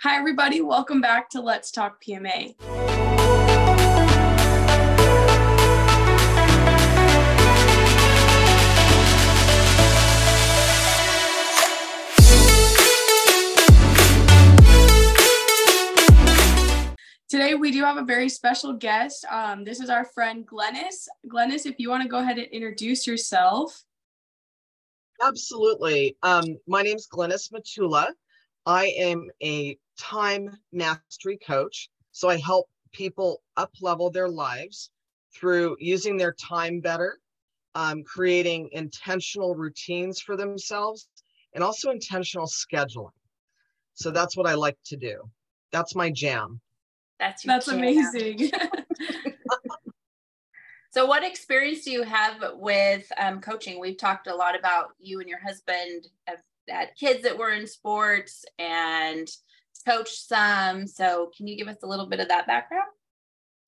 Hi, everybody. Welcome back to Let's Talk PMA. Today, we do have a very special guest. Um, this is our friend Glynis. Glynis, if you want to go ahead and introduce yourself. Absolutely. Um, my name is Glynis Matula. I am a time mastery coach. So I help people up level their lives through using their time better, um, creating intentional routines for themselves, and also intentional scheduling. So that's what I like to do. That's my jam. That's that's jam. amazing. so, what experience do you have with um, coaching? We've talked a lot about you and your husband have had kids that were in sports and coached some. So, can you give us a little bit of that background?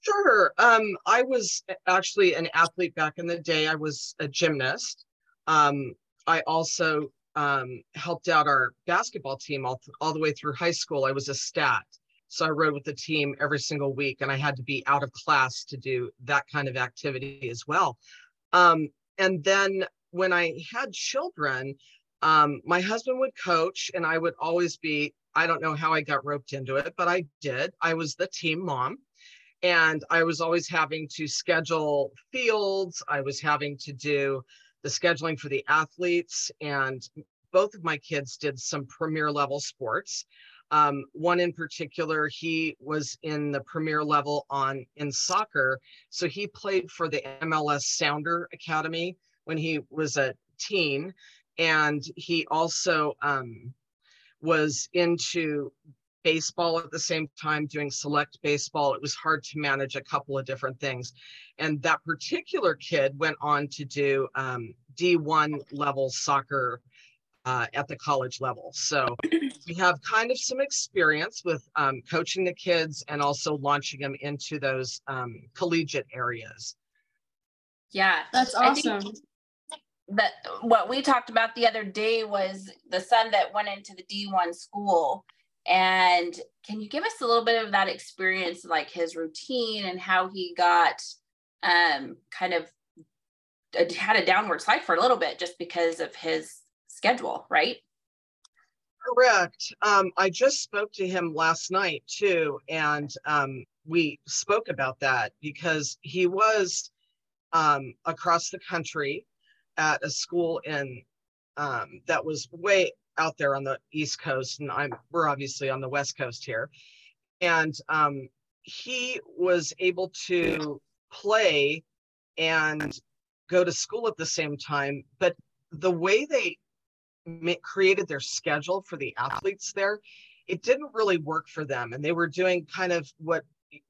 Sure. Um, I was actually an athlete back in the day. I was a gymnast. Um, I also um, helped out our basketball team all, all the way through high school. I was a stat. So I rode with the team every single week, and I had to be out of class to do that kind of activity as well. Um, and then when I had children, um, my husband would coach, and I would always be I don't know how I got roped into it, but I did. I was the team mom and I was always having to schedule fields. I was having to do the scheduling for the athletes, and both of my kids did some premier level sports. Um, one in particular, he was in the premier level on in soccer, so he played for the MLS Sounder Academy when he was a teen, and he also um, was into baseball at the same time doing select baseball. It was hard to manage a couple of different things. And that particular kid went on to do um, d1 level soccer uh, at the college level. So we have kind of some experience with um, coaching the kids and also launching them into those um, collegiate areas. Yeah. That's awesome that what we talked about the other day was the son that went into the D1 school. And can you give us a little bit of that experience, like his routine and how he got um, kind of uh, had a downward slide for a little bit just because of his schedule, right? Correct. Um, I just spoke to him last night too, and um, we spoke about that because he was um, across the country at a school in um, that was way out there on the East Coast, and I'm we're obviously on the West Coast here, and um, he was able to play and go to school at the same time. But the way they created their schedule for the athletes there, it didn't really work for them, and they were doing kind of what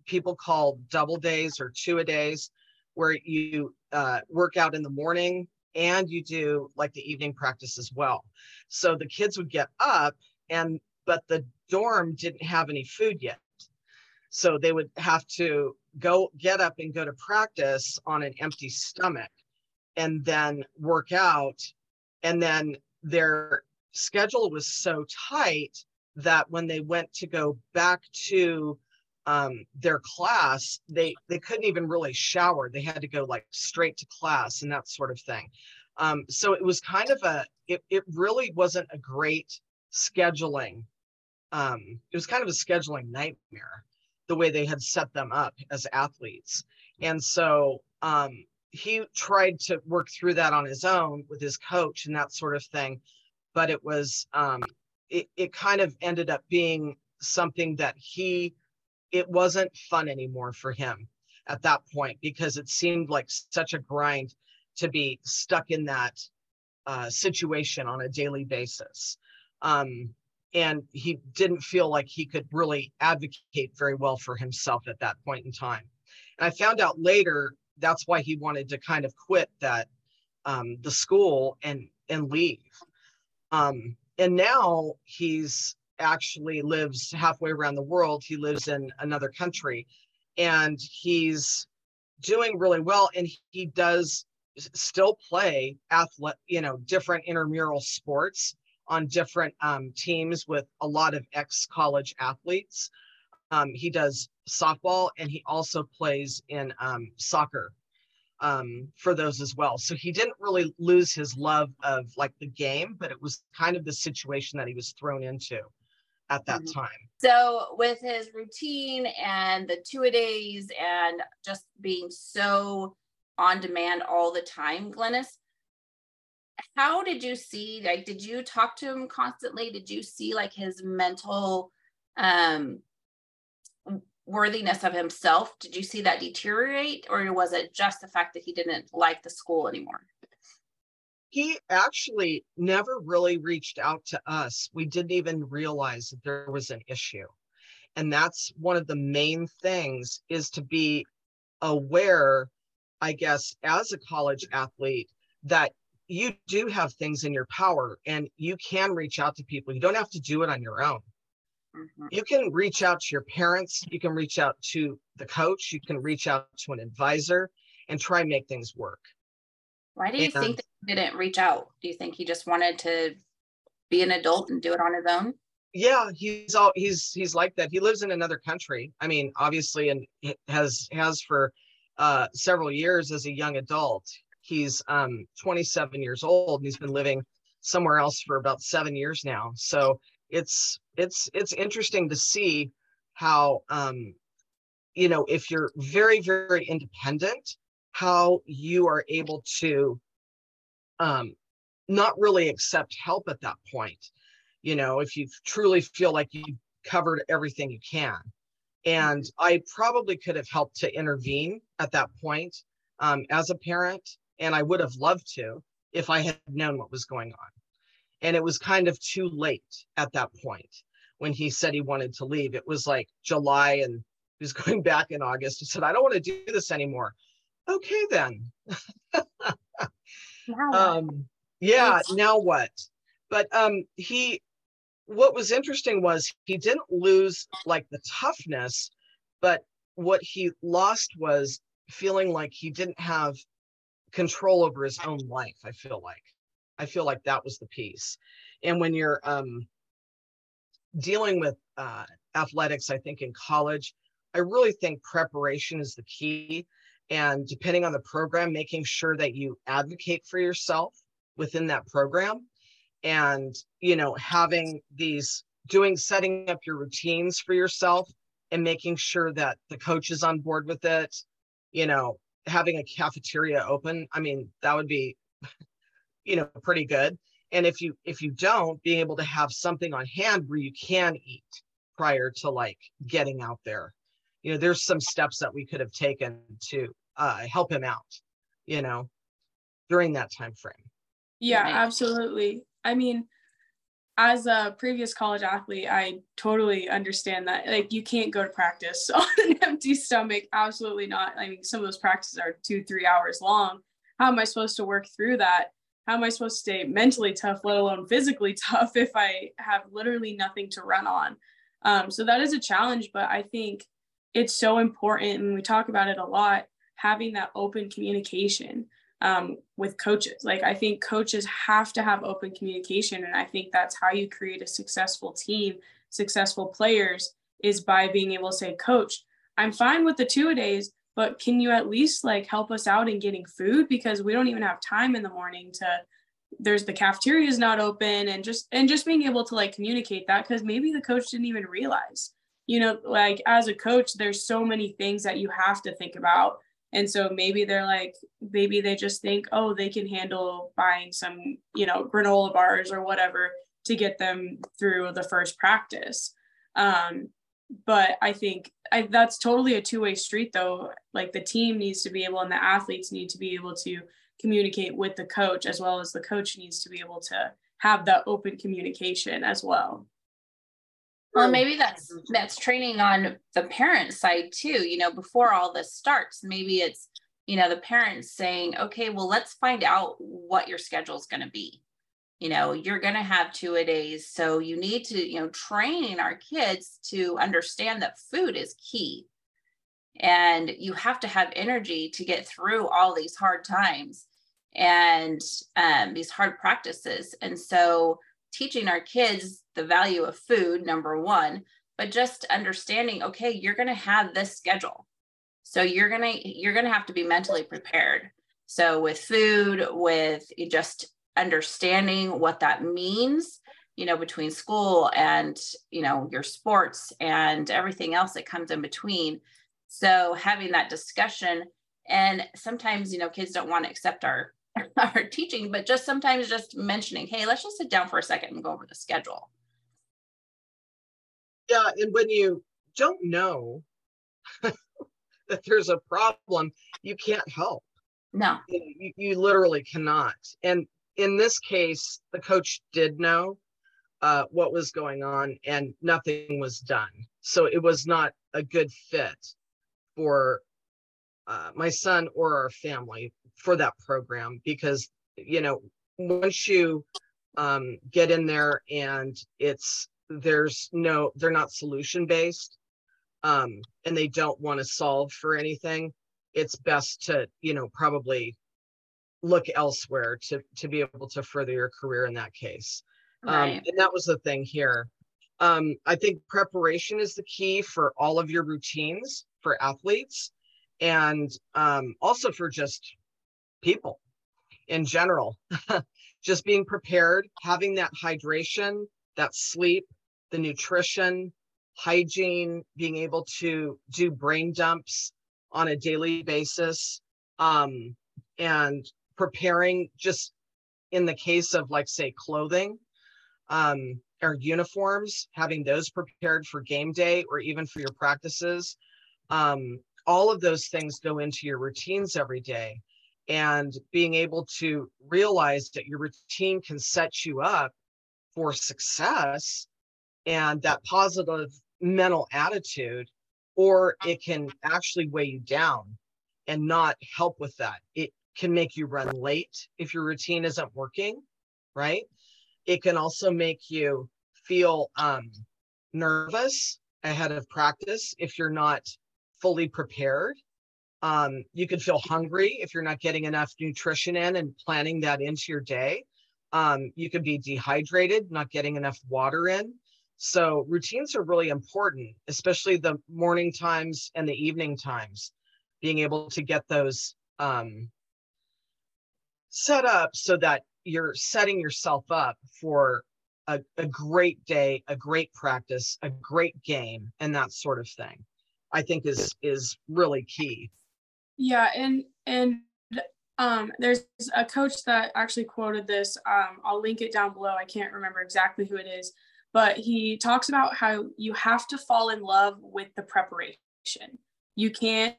people call double days or two a days, where you uh, work out in the morning and you do like the evening practice as well. So the kids would get up and but the dorm didn't have any food yet. So they would have to go get up and go to practice on an empty stomach and then work out and then their schedule was so tight that when they went to go back to um, their class, they they couldn't even really shower. They had to go like straight to class and that sort of thing. Um, so it was kind of a it, it really wasn't a great scheduling. Um, it was kind of a scheduling nightmare the way they had set them up as athletes. And so um, he tried to work through that on his own with his coach and that sort of thing. But it was, um, it, it kind of ended up being something that he it wasn't fun anymore for him at that point because it seemed like such a grind to be stuck in that uh, situation on a daily basis. Um, and he didn't feel like he could really advocate very well for himself at that point in time. And I found out later that's why he wanted to kind of quit that um, the school and and leave. Um, and now he's actually lives halfway around the world. He lives in another country and he's doing really well. And he does still play athlete, you know, different intramural sports on different um, teams with a lot of ex-college athletes. Um, he does softball and he also plays in um, soccer um, for those as well. So he didn't really lose his love of like the game, but it was kind of the situation that he was thrown into at that mm-hmm. time. So with his routine and the two a days and just being so on demand all the time, Glynis, how did you see like did you talk to him constantly? Did you see like his mental um worthiness of himself? Did you see that deteriorate or was it just the fact that he didn't like the school anymore? He actually never really reached out to us. We didn't even realize that there was an issue. And that's one of the main things is to be aware, I guess, as a college athlete, that you do have things in your power and you can reach out to people. You don't have to do it on your own. Mm-hmm. You can reach out to your parents, you can reach out to the coach, you can reach out to an advisor and try and make things work. Why do you and, think that he didn't reach out? Do you think he just wanted to be an adult and do it on his own? Yeah, he's all he's he's like that. He lives in another country. I mean, obviously, and has has for uh, several years as a young adult. He's um, 27 years old and he's been living somewhere else for about seven years now. So it's it's it's interesting to see how um, you know if you're very very independent how you are able to um, not really accept help at that point. You know, if you truly feel like you've covered everything you can. And I probably could have helped to intervene at that point um, as a parent, and I would have loved to if I had known what was going on. And it was kind of too late at that point when he said he wanted to leave. It was like July and he was going back in August. He said, I don't want to do this anymore okay then. um, yeah, now what? But um, he, what was interesting was he didn't lose like the toughness, but what he lost was feeling like he didn't have control over his own life. I feel like, I feel like that was the piece. And when you're um, dealing with uh, athletics, I think in college, I really think preparation is the key and depending on the program making sure that you advocate for yourself within that program. And you know having these doing setting up your routines for yourself and making sure that the coach is on board with it you know having a cafeteria open i mean that would be you know pretty good. And if you if you don't being able to have something on hand where you can eat prior to like getting out there you know there's some steps that we could have taken to uh, help him out you know during that time frame yeah absolutely. I mean as a previous college athlete i totally understand that like you can't go to practice on an empty stomach. Absolutely not. I mean some of those practices are two three hours long. How am i supposed to work through that? How am i supposed to stay mentally tough let alone physically tough if i have literally nothing to run on? Um, so that is a challenge but i think it's so important and we talk about it a lot having that open communication um, with coaches. Like i think coaches have to have open communication and i think that's how you create a successful team successful players is by being able to say coach i'm fine with the two days but can you at least like help us out in getting food? Because we don't even have time in the morning to there's the cafeteria is not open and just and just being able to like communicate that because maybe the coach didn't even realize you know, like as a coach, there's so many things that you have to think about. And so maybe they're like, maybe they just think, oh, they can handle buying some, you know, granola bars or whatever to get them through the first practice. Um, but I think I, that's totally a two way street, though. Like the team needs to be able, and the athletes need to be able to communicate with the coach, as well as the coach needs to be able to have that open communication as well. Well, maybe that's that's training on the parent side too. You know, before all this starts, maybe it's you know the parents saying, "Okay, well, let's find out what your schedule is going to be." You know, you're going to have two a days, so you need to you know train our kids to understand that food is key, and you have to have energy to get through all these hard times and um, these hard practices. And so teaching our kids the value of food, number one, but just understanding, okay, you're going to have this schedule. So you're going to, you're going to have to be mentally prepared. So with food, with just understanding what that means, you know, between school and, you know, your sports and everything else that comes in between. So having that discussion and sometimes, you know, kids don't want to accept our our teaching, but just sometimes just mentioning, hey, let's just sit down for a second and go over the schedule. Yeah, and when you don't know that there's a problem, you can't help. No. You, you literally cannot. And in this case, the coach did know uh, what was going on and nothing was done. So it was not a good fit for uh, my son or our family for that program because, you know, once you um, get in there and it's there's no they're not solution based um, and they don't want to solve for anything it's best to you know probably look elsewhere to to be able to further your career in that case um, right. um, and that was the thing here um, i think preparation is the key for all of your routines for athletes and um, also for just people in general. Just being prepared having that hydration that sleep the nutrition hygiene being able to do brain dumps on a daily basis um, and preparing just in the case of like say clothing um, or uniforms having those prepared for game day or even for your practices um, all of those things go into your routines every day and being able to realize that your routine can set you up for success and that positive mental attitude or it can actually weigh you down and not help with that. It can make you run late if your routine isn't working, right? It can also make you feel um, nervous ahead of practice if you're not fully prepared. Um, you can feel hungry if you're not getting enough nutrition in and planning that into your day. Um, you could be dehydrated, not getting enough water in. So routines are really important, especially the morning times and the evening times, being able to get those um, set up so that you're setting yourself up for a, a great day, a great practice, a great game, and that sort of thing. I think is is really key. Yeah, and and um, there's a coach that actually quoted this. Um, I'll link it down below. I can't remember exactly who it is, but he talks about how you have to fall in love with the preparation you can't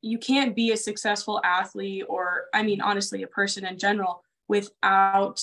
you can't be a successful athlete or i mean honestly a person in general without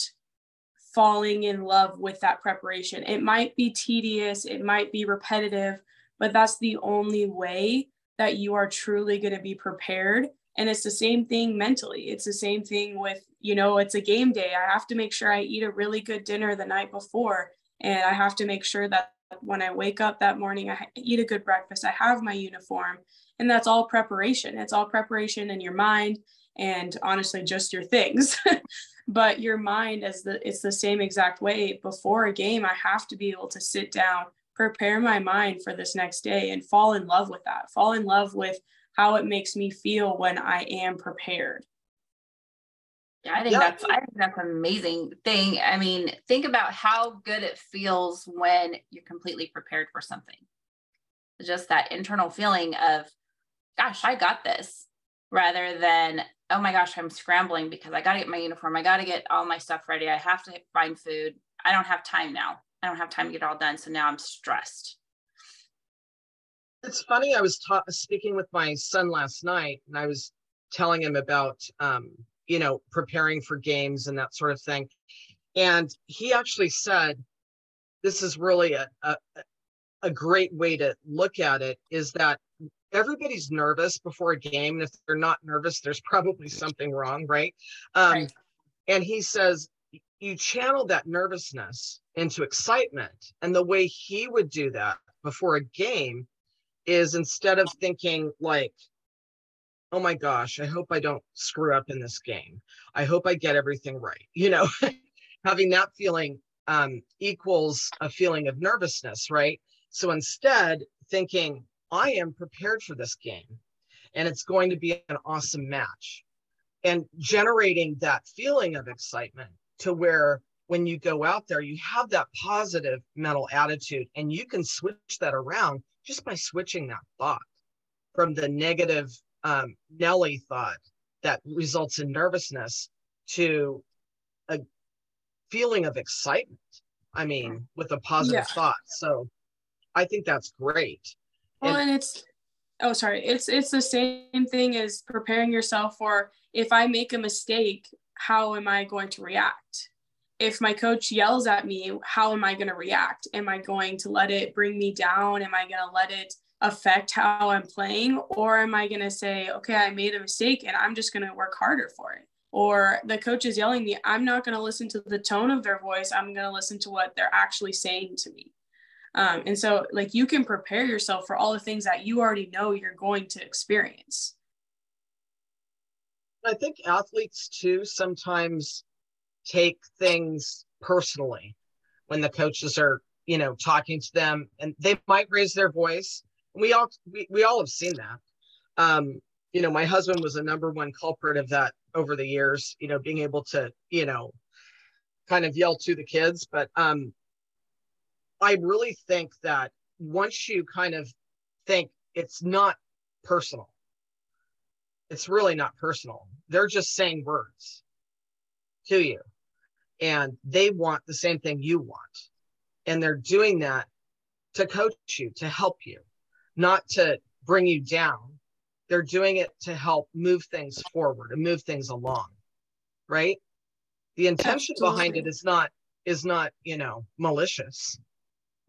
falling in love with that preparation it might be tedious it might be repetitive but that's the only way that you are truly going to be prepared and it's the same thing mentally it's the same thing with you know it's a game day i have to make sure i eat a really good dinner the night before and I have to make sure that when I wake up that morning, I eat a good breakfast, I have my uniform, and that's all preparation. It's all preparation in your mind and honestly just your things. but your mind is the it's the same exact way before a game. I have to be able to sit down, prepare my mind for this next day and fall in love with that. Fall in love with how it makes me feel when I am prepared. Yeah, I think yeah. that's I think that's an amazing thing. I mean, think about how good it feels when you're completely prepared for something. Just that internal feeling of, gosh, I got this, rather than, oh my gosh, I'm scrambling because I gotta get my uniform, I gotta get all my stuff ready, I have to find food. I don't have time now. I don't have time to get all done. So now I'm stressed. It's funny. I was ta- speaking with my son last night, and I was telling him about um, you know, preparing for games and that sort of thing. And he actually said, this is really a, a, a great way to look at it is that everybody's nervous before a game. And if they're not nervous, there's probably something wrong, right? Um, right. And he says, you channel that nervousness into excitement. And the way he would do that before a game is instead of thinking like, oh my gosh, I hope I don't screw up in this game. I hope I get everything right. You know, having that feeling um, equals a feeling of nervousness, right? So instead, thinking, I am prepared for this game and it's going to be an awesome match. And generating that feeling of excitement to where when you go out there, you have that positive mental attitude and you can switch that around just by switching that thought from the negative um, Nelly thought that results in nervousness to a feeling of excitement. I mean, with a positive yeah. thought. So I think that's great. Well, and, and it's oh sorry, it's it's the same thing as preparing yourself for if I make a mistake, how am I going to react? If my coach yells at me, how am I going to react? Am I going to let it bring me down? Am I going to let it affect how I'm playing? Or am I going to say, okay, I made a mistake and I'm just going to work harder for it? Or the coach is yelling me, I'm not going to listen to the tone of their voice. I'm going to listen to what they're actually saying to me. Um, and so, like, you can prepare yourself for all the things that you already know you're going to experience. I think athletes too sometimes take things personally when the coaches are, you know, talking to them and they might raise their voice. We all we, we all have seen that. Um, you know, my husband was a number one culprit of that over the years, you know, being able to, you know, kind of yell to the kids. But um I really think that once you kind of think it's not personal, it's really not personal. They're just saying words to you, and they want the same thing you want. And they're doing that to coach you, to help you, not to bring you down. They're doing it to help move things forward and move things along, right? The intention Absolutely. behind it is not is not, you know, malicious.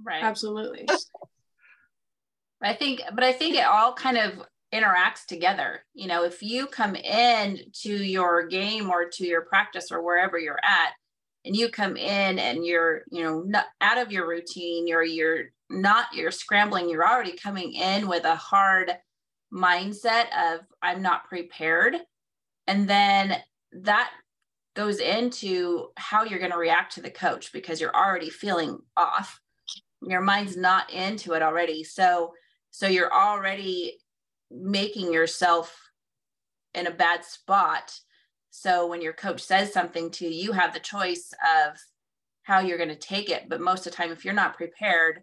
Right. Absolutely. I think, but I think it all kind of interacts together. You know, if you come in to your game or to your practice or wherever you're at, and you come in and you're, you know, not out of your routine, you're you're not you're scrambling, you're already coming in with a hard mindset of I'm not prepared. And then that goes into how you're going to react to the coach because you're already feeling off your mind's not into it already so so you're already making yourself in a bad spot. So when your coach says something to you you have the choice of how you're going to take it. But most of the time if you're not prepared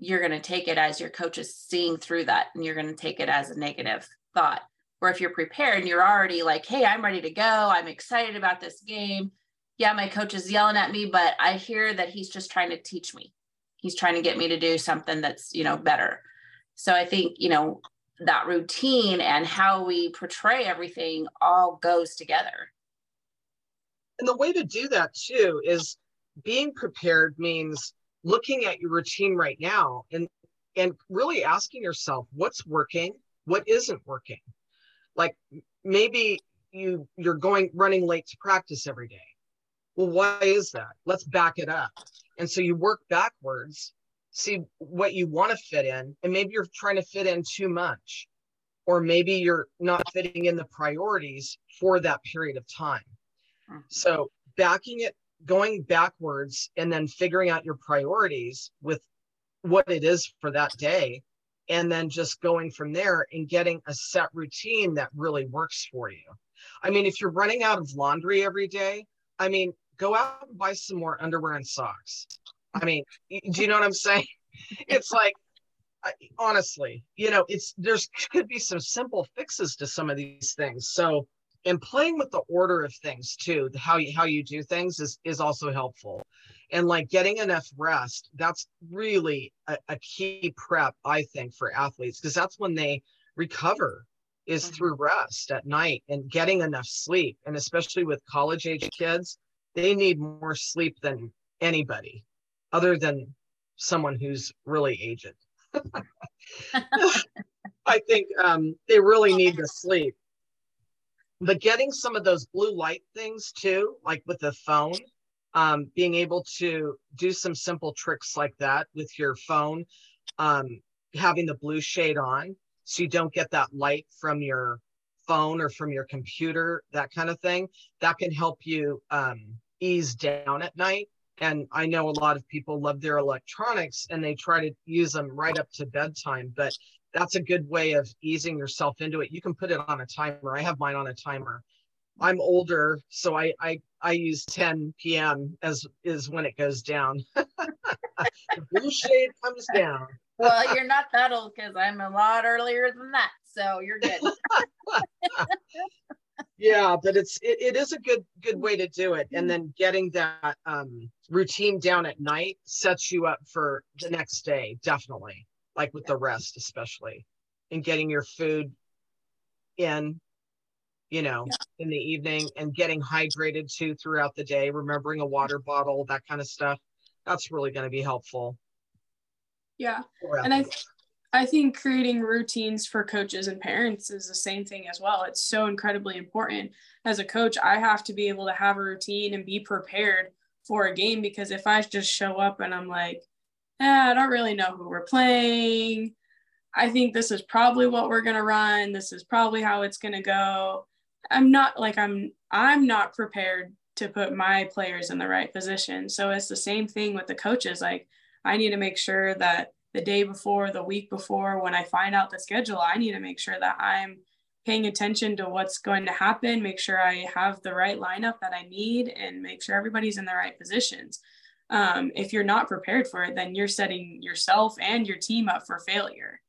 you're going to take it as your coach is seeing through that and you're going to take it as a negative thought. Or if you're prepared and you're already like hey i'm ready to go. I'm excited about this game. Yeah my coach is yelling at me but i hear that he's just trying to teach me. He's trying to get me to do something that's you know better. So i think you know that routine and how we portray everything all goes together. And the way to do that too is being prepared means looking at your routine right now and and really asking yourself what's working? What isn't working? Like maybe you you're going running late to practice every day. Well why is that? Let's back it up. And so you work backwards, see what you want to fit in, and maybe you're trying to fit in too much, or maybe you're not fitting in the priorities for that period of time. Mm-hmm. So backing it, going backwards, and then figuring out your priorities with what it is for that day, and then just going from there and getting a set routine that really works for you. I mean, if you're running out of laundry every day, I mean, go out and buy some more underwear and socks. I mean, do you know what I'm saying? It's like, honestly, you know, it's there's could be some simple fixes to some of these things. So, and playing with the order of things too, how you how you do things is is also helpful. And like getting enough rest, that's really a, a key prep, I think, for athletes, because that's when they recover is mm-hmm. through rest at night and getting enough sleep. And especially with college age kids, they need more sleep than anybody other than someone who's really aged. I think um, they really need to sleep. But getting some of those blue light things too, like with the phone, um, being able to do some simple tricks like that with your phone, um, having the blue shade on so you don't get that light from your phone or from your computer, that kind of thing, that can help you um, ease down at night And I know a lot of people love their electronics and they try to use them right up to bedtime, but that's a good way of easing yourself into it. You can put it on a timer. I have mine on a timer. I'm older, so I I, I use 10 p.m. as is when it goes down. the blue shade comes down. well, you're not that old because I'm a lot earlier than that, so you're good. yeah, but it's it, it is a good good hmm. way to do it, and hmm. then getting that um, routine down at night sets you up for the next day, definitely. Like with the rest, especially, and getting your food in you know, yeah. in the evening and getting hydrated too throughout the day, remembering a water mm-hmm. bottle, that kind of stuff. That's really going to be helpful. Yeah. And I I think creating routines for coaches and parents is the same thing as well. It's so incredibly important. As a coach, I have to be able to have a routine and be prepared for a game because if I just show up and I'm like, eh, I don't really know who we're playing. I think this is probably what we're going to run. This is probably how it's going to go. I'm not like I'm I'm not prepared to put my players in the right position. So it's the same thing with the coaches. Like I need to make sure that the day before, the week before, when I find out the schedule, I need to make sure that I'm paying attention to what's going to happen, make sure I have the right lineup that I need, and make sure everybody's in the right positions. Um, if you're not prepared for it, then you're setting yourself and your team up for failure.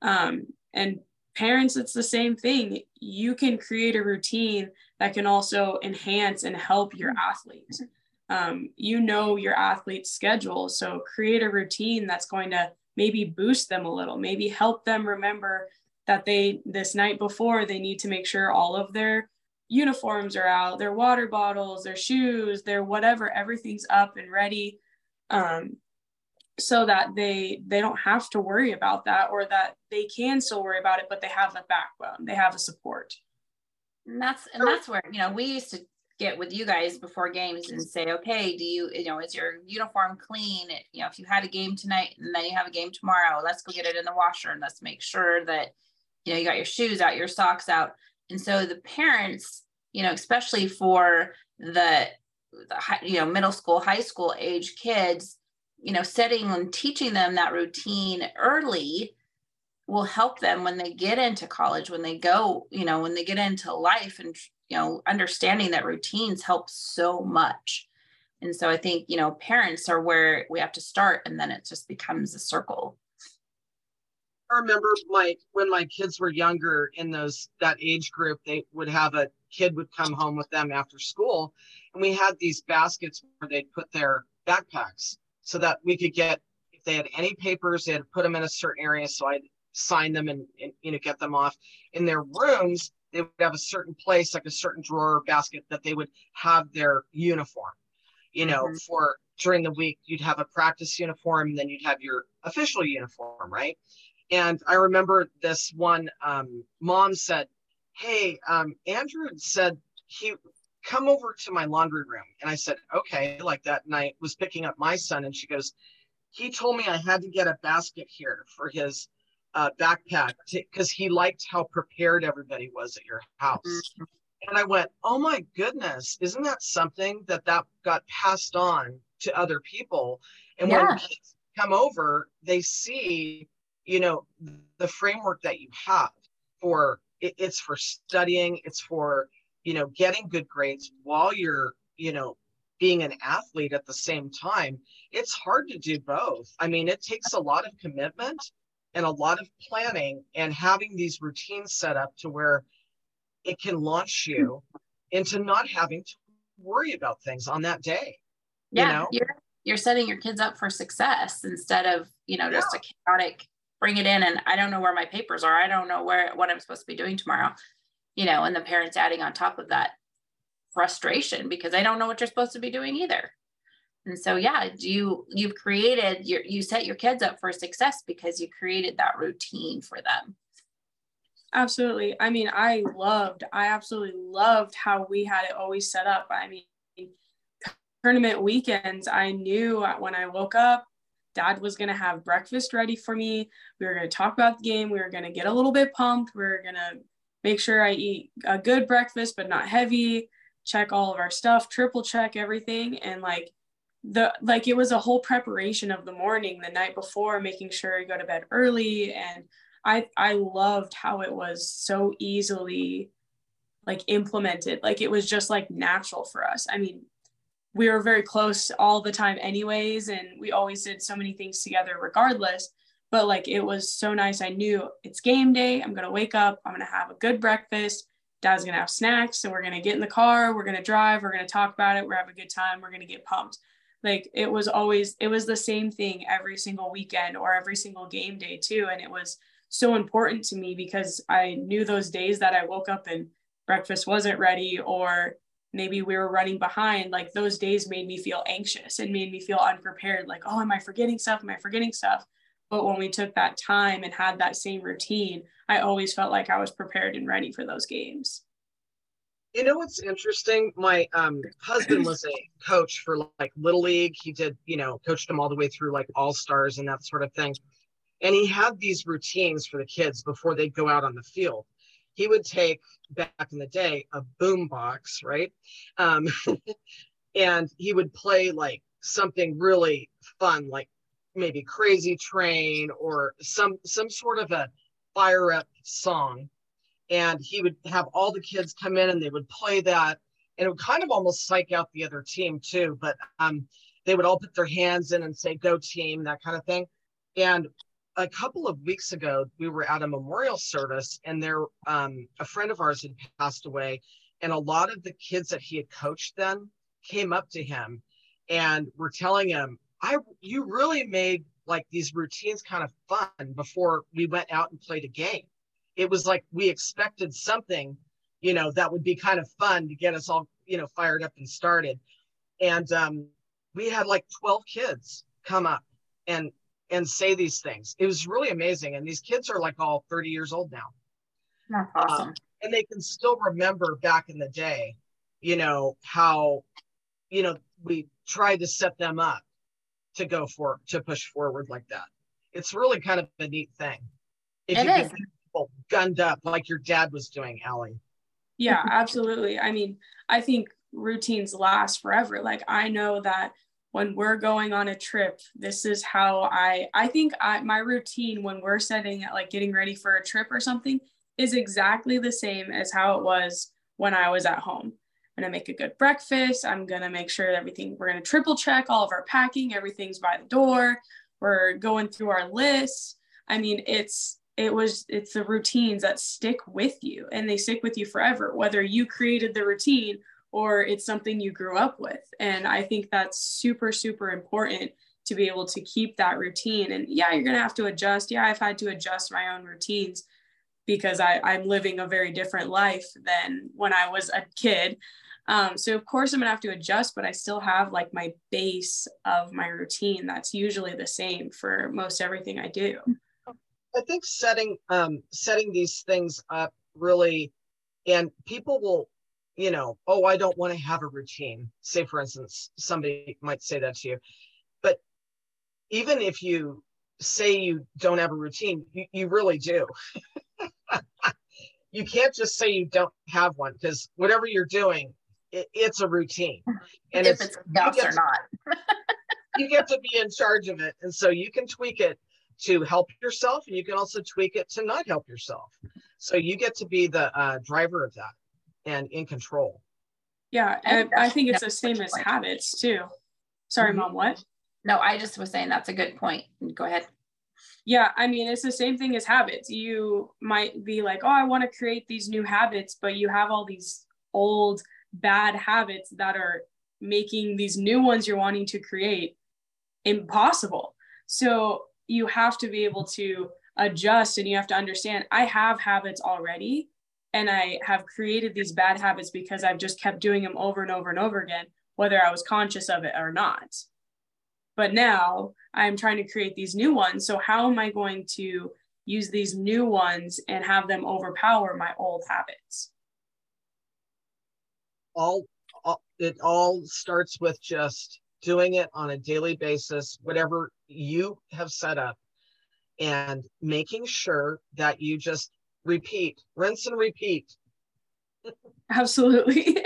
Um, and parents it's the same thing you can create a routine that can also enhance and help your athletes um, you know your athlete's schedule so create a routine that's going to maybe boost them a little maybe help them remember that they this night before they need to make sure all of their uniforms are out their water bottles their shoes their whatever everything's up and ready um, so that they they don't have to worry about that or that they can still worry about it but they have a backbone they have a support. And that's and that's where you know we used to get with you guys before games and say okay do you you know is your uniform clean? You know if you had a game tonight and then you have a game tomorrow let's go get it in the washer and let's make sure that you know you got your shoes out your socks out. And so the parents you know especially for the, the you know middle school high school age kids you know setting and teaching them that routine early will help them when they get into college when they go you know when they get into life and you know understanding that routines help so much and so i think you know parents are where we have to start and then it just becomes a circle i remember like when my kids were younger in those that age group they would have a kid would come home with them after school and we had these baskets where they'd put their backpacks so that we could get if they had any papers, they had to put them in a certain area. So I'd sign them and, and you know get them off in their rooms. They would have a certain place, like a certain drawer or basket, that they would have their uniform. You know, mm-hmm. for during the week, you'd have a practice uniform, then you'd have your official uniform, right? And I remember this one um, mom said, "Hey, um, Andrew said he come over to my laundry room. And I said, okay, like that night was picking up my son. And she goes, he told me I had to get a basket here for his uh, backpack because he liked how prepared everybody was at your house. Mm-hmm. And I went, oh my goodness, isn't that something that that got passed on to other people? And yeah. when kids come over, they see, you know, the framework that you have for it, it's for studying, it's for you know, getting good grades while you're, you know, being an athlete at the same time, it's hard to do both. I mean, it takes a lot of commitment and a lot of planning and having these routines set up to where it can launch you into not having to worry about things on that day. Yeah, you know? you're you're setting your kids up for success instead of, you know, just yeah. a chaotic bring it in and I don't know where my papers are. I don't know where what I'm supposed to be doing tomorrow you know, and the parents adding on top of that frustration because they don't know what you're supposed to be doing either. And so, yeah, you you've created your you set your kids up for success because you created that routine for them. Absolutely. I mean, I loved, I absolutely loved how we had it always set up. I mean, tournament weekends, I knew when I woke up, dad was going to have breakfast ready for me. We were going to talk about the game. We were going to get a little bit pumped. We were going to make sure I eat a good breakfast, but not heavy, check all of our stuff, triple check everything. And like the like it was a whole preparation of the morning the night before making sure you go to bed early. And i i loved how it was so easily like implemented. Like it was just like natural for us. I mean we were very close all the time anyways and we always did so many things together regardless. But like it was so nice. I knew it's game day. I'm going to wake up. I'm going to have a good breakfast. Dad's going to have snacks and we're going to get in the car. We're going to drive. We're going to talk about it. We're have a good time. We're going to get pumped like it was always it was the same thing every single weekend or every single game day too and it was so important to me because i knew those days that i woke up and breakfast wasn't ready or maybe we were running behind like those days made me feel anxious and made me feel unprepared like oh am i forgetting stuff? Am i forgetting stuff? But when we took that time and had that same routine i always felt like i was prepared and ready for those games you know what's interesting? My um, husband was a coach for like Little League. He did, you know, coached them all the way through like All Stars and that sort of thing. And he had these routines for the kids before they'd go out on the field. He would take back in the day a boom box, right? Um, and he would play like something really fun, like maybe Crazy Train or some some sort of a fire up song and he would have all the kids come in and they would play that. And it would kind of almost psych out the other team too but um, they would all put their hands in and say go team that kind of thing. And a couple of weeks ago we were at a memorial service and there um, a friend of ours had passed away. And a lot of the kids that he had coached then came up to him and were telling him i you really made like these routines kind of fun before we went out and played a game it was like we expected something, you know, that would be kind of fun to get us all, you know, fired up and started. And um, we had like 12 kids come up and and say these things. It was really amazing. And these kids are like all 30 years old now. That's awesome. Um, and they can still remember back in the day, you know, how, you know, we tried to set them up to go for to push forward like that. It's really kind of a neat thing. If it is people gunned up like your dad was doing, Allie. Yeah, absolutely. I mean, I think routines last forever. Like I know that when we're going on a trip, this is how I I think I my routine when we're setting like getting ready for a trip or something is exactly the same as how it was when I was at home. I'm gonna make a good breakfast. I'm gonna make sure everything we're gonna triple check all of our packing, everything's by the door. We're going through our lists. I mean, it's it was it's the routines that stick with you and they stick with you forever whether you created the routine or it's something you grew up with. And i think that's super super important to be able to keep that routine. And yeah you're going to have to adjust. Yeah i've had to adjust my own routines because I, i'm living a very different life than when i was a kid. Um, so of course i'm to have to adjust but i still have like my base of my routine that's usually the same for most everything i do I think setting um, setting these things up really, and people will, you know, oh, I don't want to have a routine. Say, for instance, somebody might say that to you, but even if you say you don't have a routine, you, you really do. you can't just say you don't have one because whatever you're doing, it, it's a routine, and if it's, it's or not. you get to be in charge of it, and so you can tweak it to help yourself and you can also tweak it to not help yourself. So you get to be the uh, driver of that and in control. Yeah I, I think it's the same as habits too. Sorry mm-hmm. mom what? No i just was saying that's a good point. Go ahead. Yeah i mean it's the same thing as habits. You might be like oh i want to create these new habits but you have all these old bad habits that are making these new ones you're wanting to create impossible. So you have to be able to adjust and you have to understand I have habits already and I have created these bad habits because I've just kept doing them over and over and over again, whether I was conscious of it or not. But now I'm trying to create these new ones. So, how am I going to use these new ones and have them overpower my old habits? All, all it all starts with just doing it on a daily basis, whatever you have set up, and making sure that you just repeat, rinse and repeat. Absolutely.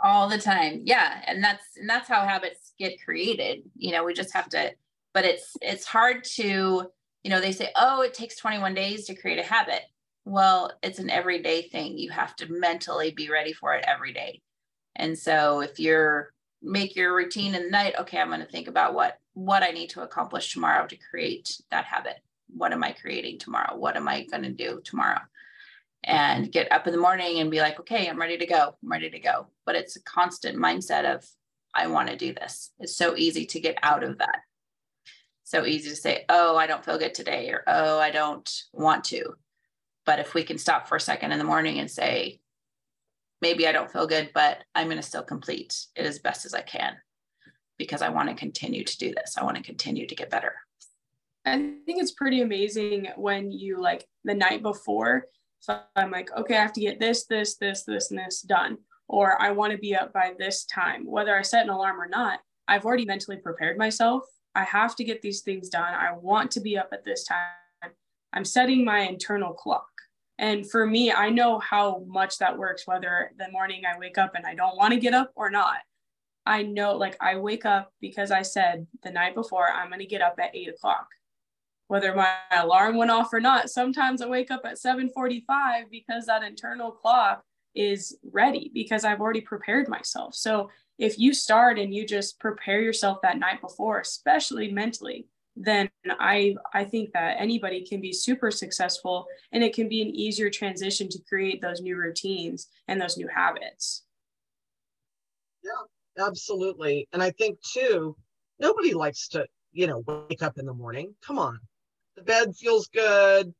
all the time. Yeah. And that's and that's how habits get created. You know we just have to but it's it's hard to you know they say oh it takes 21 days to create a habit. Well it's an everyday thing. You have to mentally be ready for it every day. And so if you're make your routine in the night okay i'm going to think about what what i need to accomplish tomorrow to create that habit. What am i creating tomorrow? What am i going to do tomorrow? And get up in the morning and be like okay i'm ready to go i'm ready to go. But it's a constant mindset of i want to do this. It's so easy to get out of that. So easy to say oh i don't feel good today or oh i don't want to. But if we can stop for a second in the morning and say maybe I don't feel good, but I'm going to still complete it as best as I can because I want to continue to do this. I want to continue to get better. I think it's pretty amazing when you like the night before. So I'm like, okay, I have to get this, this, this, this, and this done. Or I want to be up by this time. Whether I set an alarm or not, I've already mentally prepared myself. I have to get these things done. I want to be up at this time. I'm setting my internal clock. And for me, I know how much that works, whether the morning I wake up and I don't want to get up or not. I know, like, I wake up because I said the night before I'm going to get up at eight o'clock. Whether my alarm went off or not, sometimes I wake up at 7:45 because that internal clock is ready because I've already prepared myself. So if you start and you just prepare yourself that night before, especially mentally, then I I think that anybody can be super successful and it can be an easier transition to create those new routines and those new habits. Yeah, absolutely. And I think too, nobody likes to, you know, wake up in the morning. Come on. The bed feels good.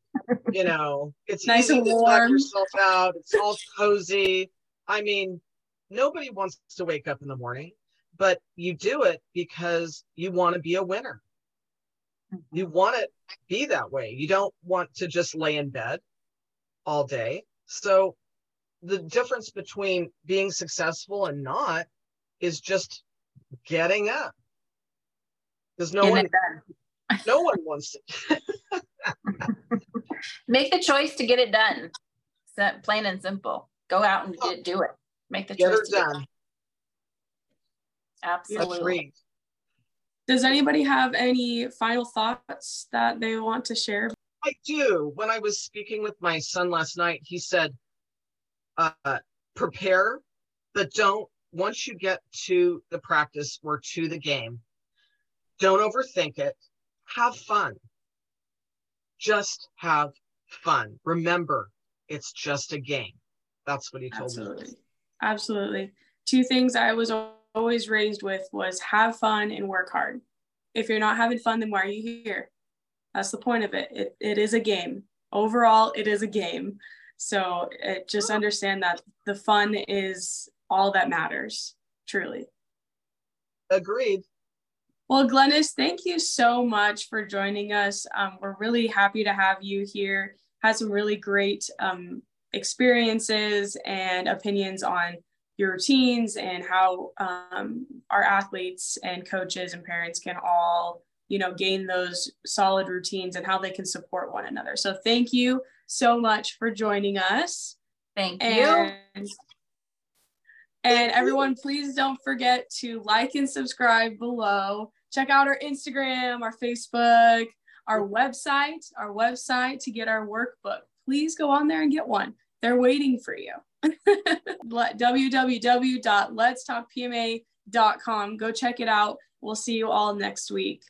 You know, it's nice and to warm. yourself out. It's all cozy. I mean, nobody wants to wake up in the morning, but you do it because you want to be a winner you want to be that way. You don't want to just lay in bed all day. So the difference between being successful and not is just getting up. Because no one no one wants to make the choice to get it done. Plain and simple. Go out and do it. Make the choice to get. It done. Absolutely. Does anybody have any final thoughts that they want to share? I do. When I was speaking with my son last night, he said, uh, prepare, but don't, once you get to the practice or to the game, don't overthink it. Have fun. Just have fun. Remember, it's just a game. That's what he told Absolutely. me. Absolutely. Two things I was always raised with was have fun and work hard. If you're not having fun, then why are you here? That's the point of it. It, it is a game. Overall, it is a game. So it, just understand that the fun is all that matters, truly. Agreed. Well, Glynis, thank you so much for joining us. Um, we're really happy to have you here. Had some really great um, experiences and opinions on your routines and how um, our athletes and coaches and parents can all you know gain those solid routines and how they can support one another. So thank you so much for joining us. Thank and, you and everyone please don't forget to like and subscribe below. Check out our instagram our facebook our website our website to get our workbook. Please go on there and get one. They're waiting for you www.letstalkpma.com. Go check it out. We'll see you all next week.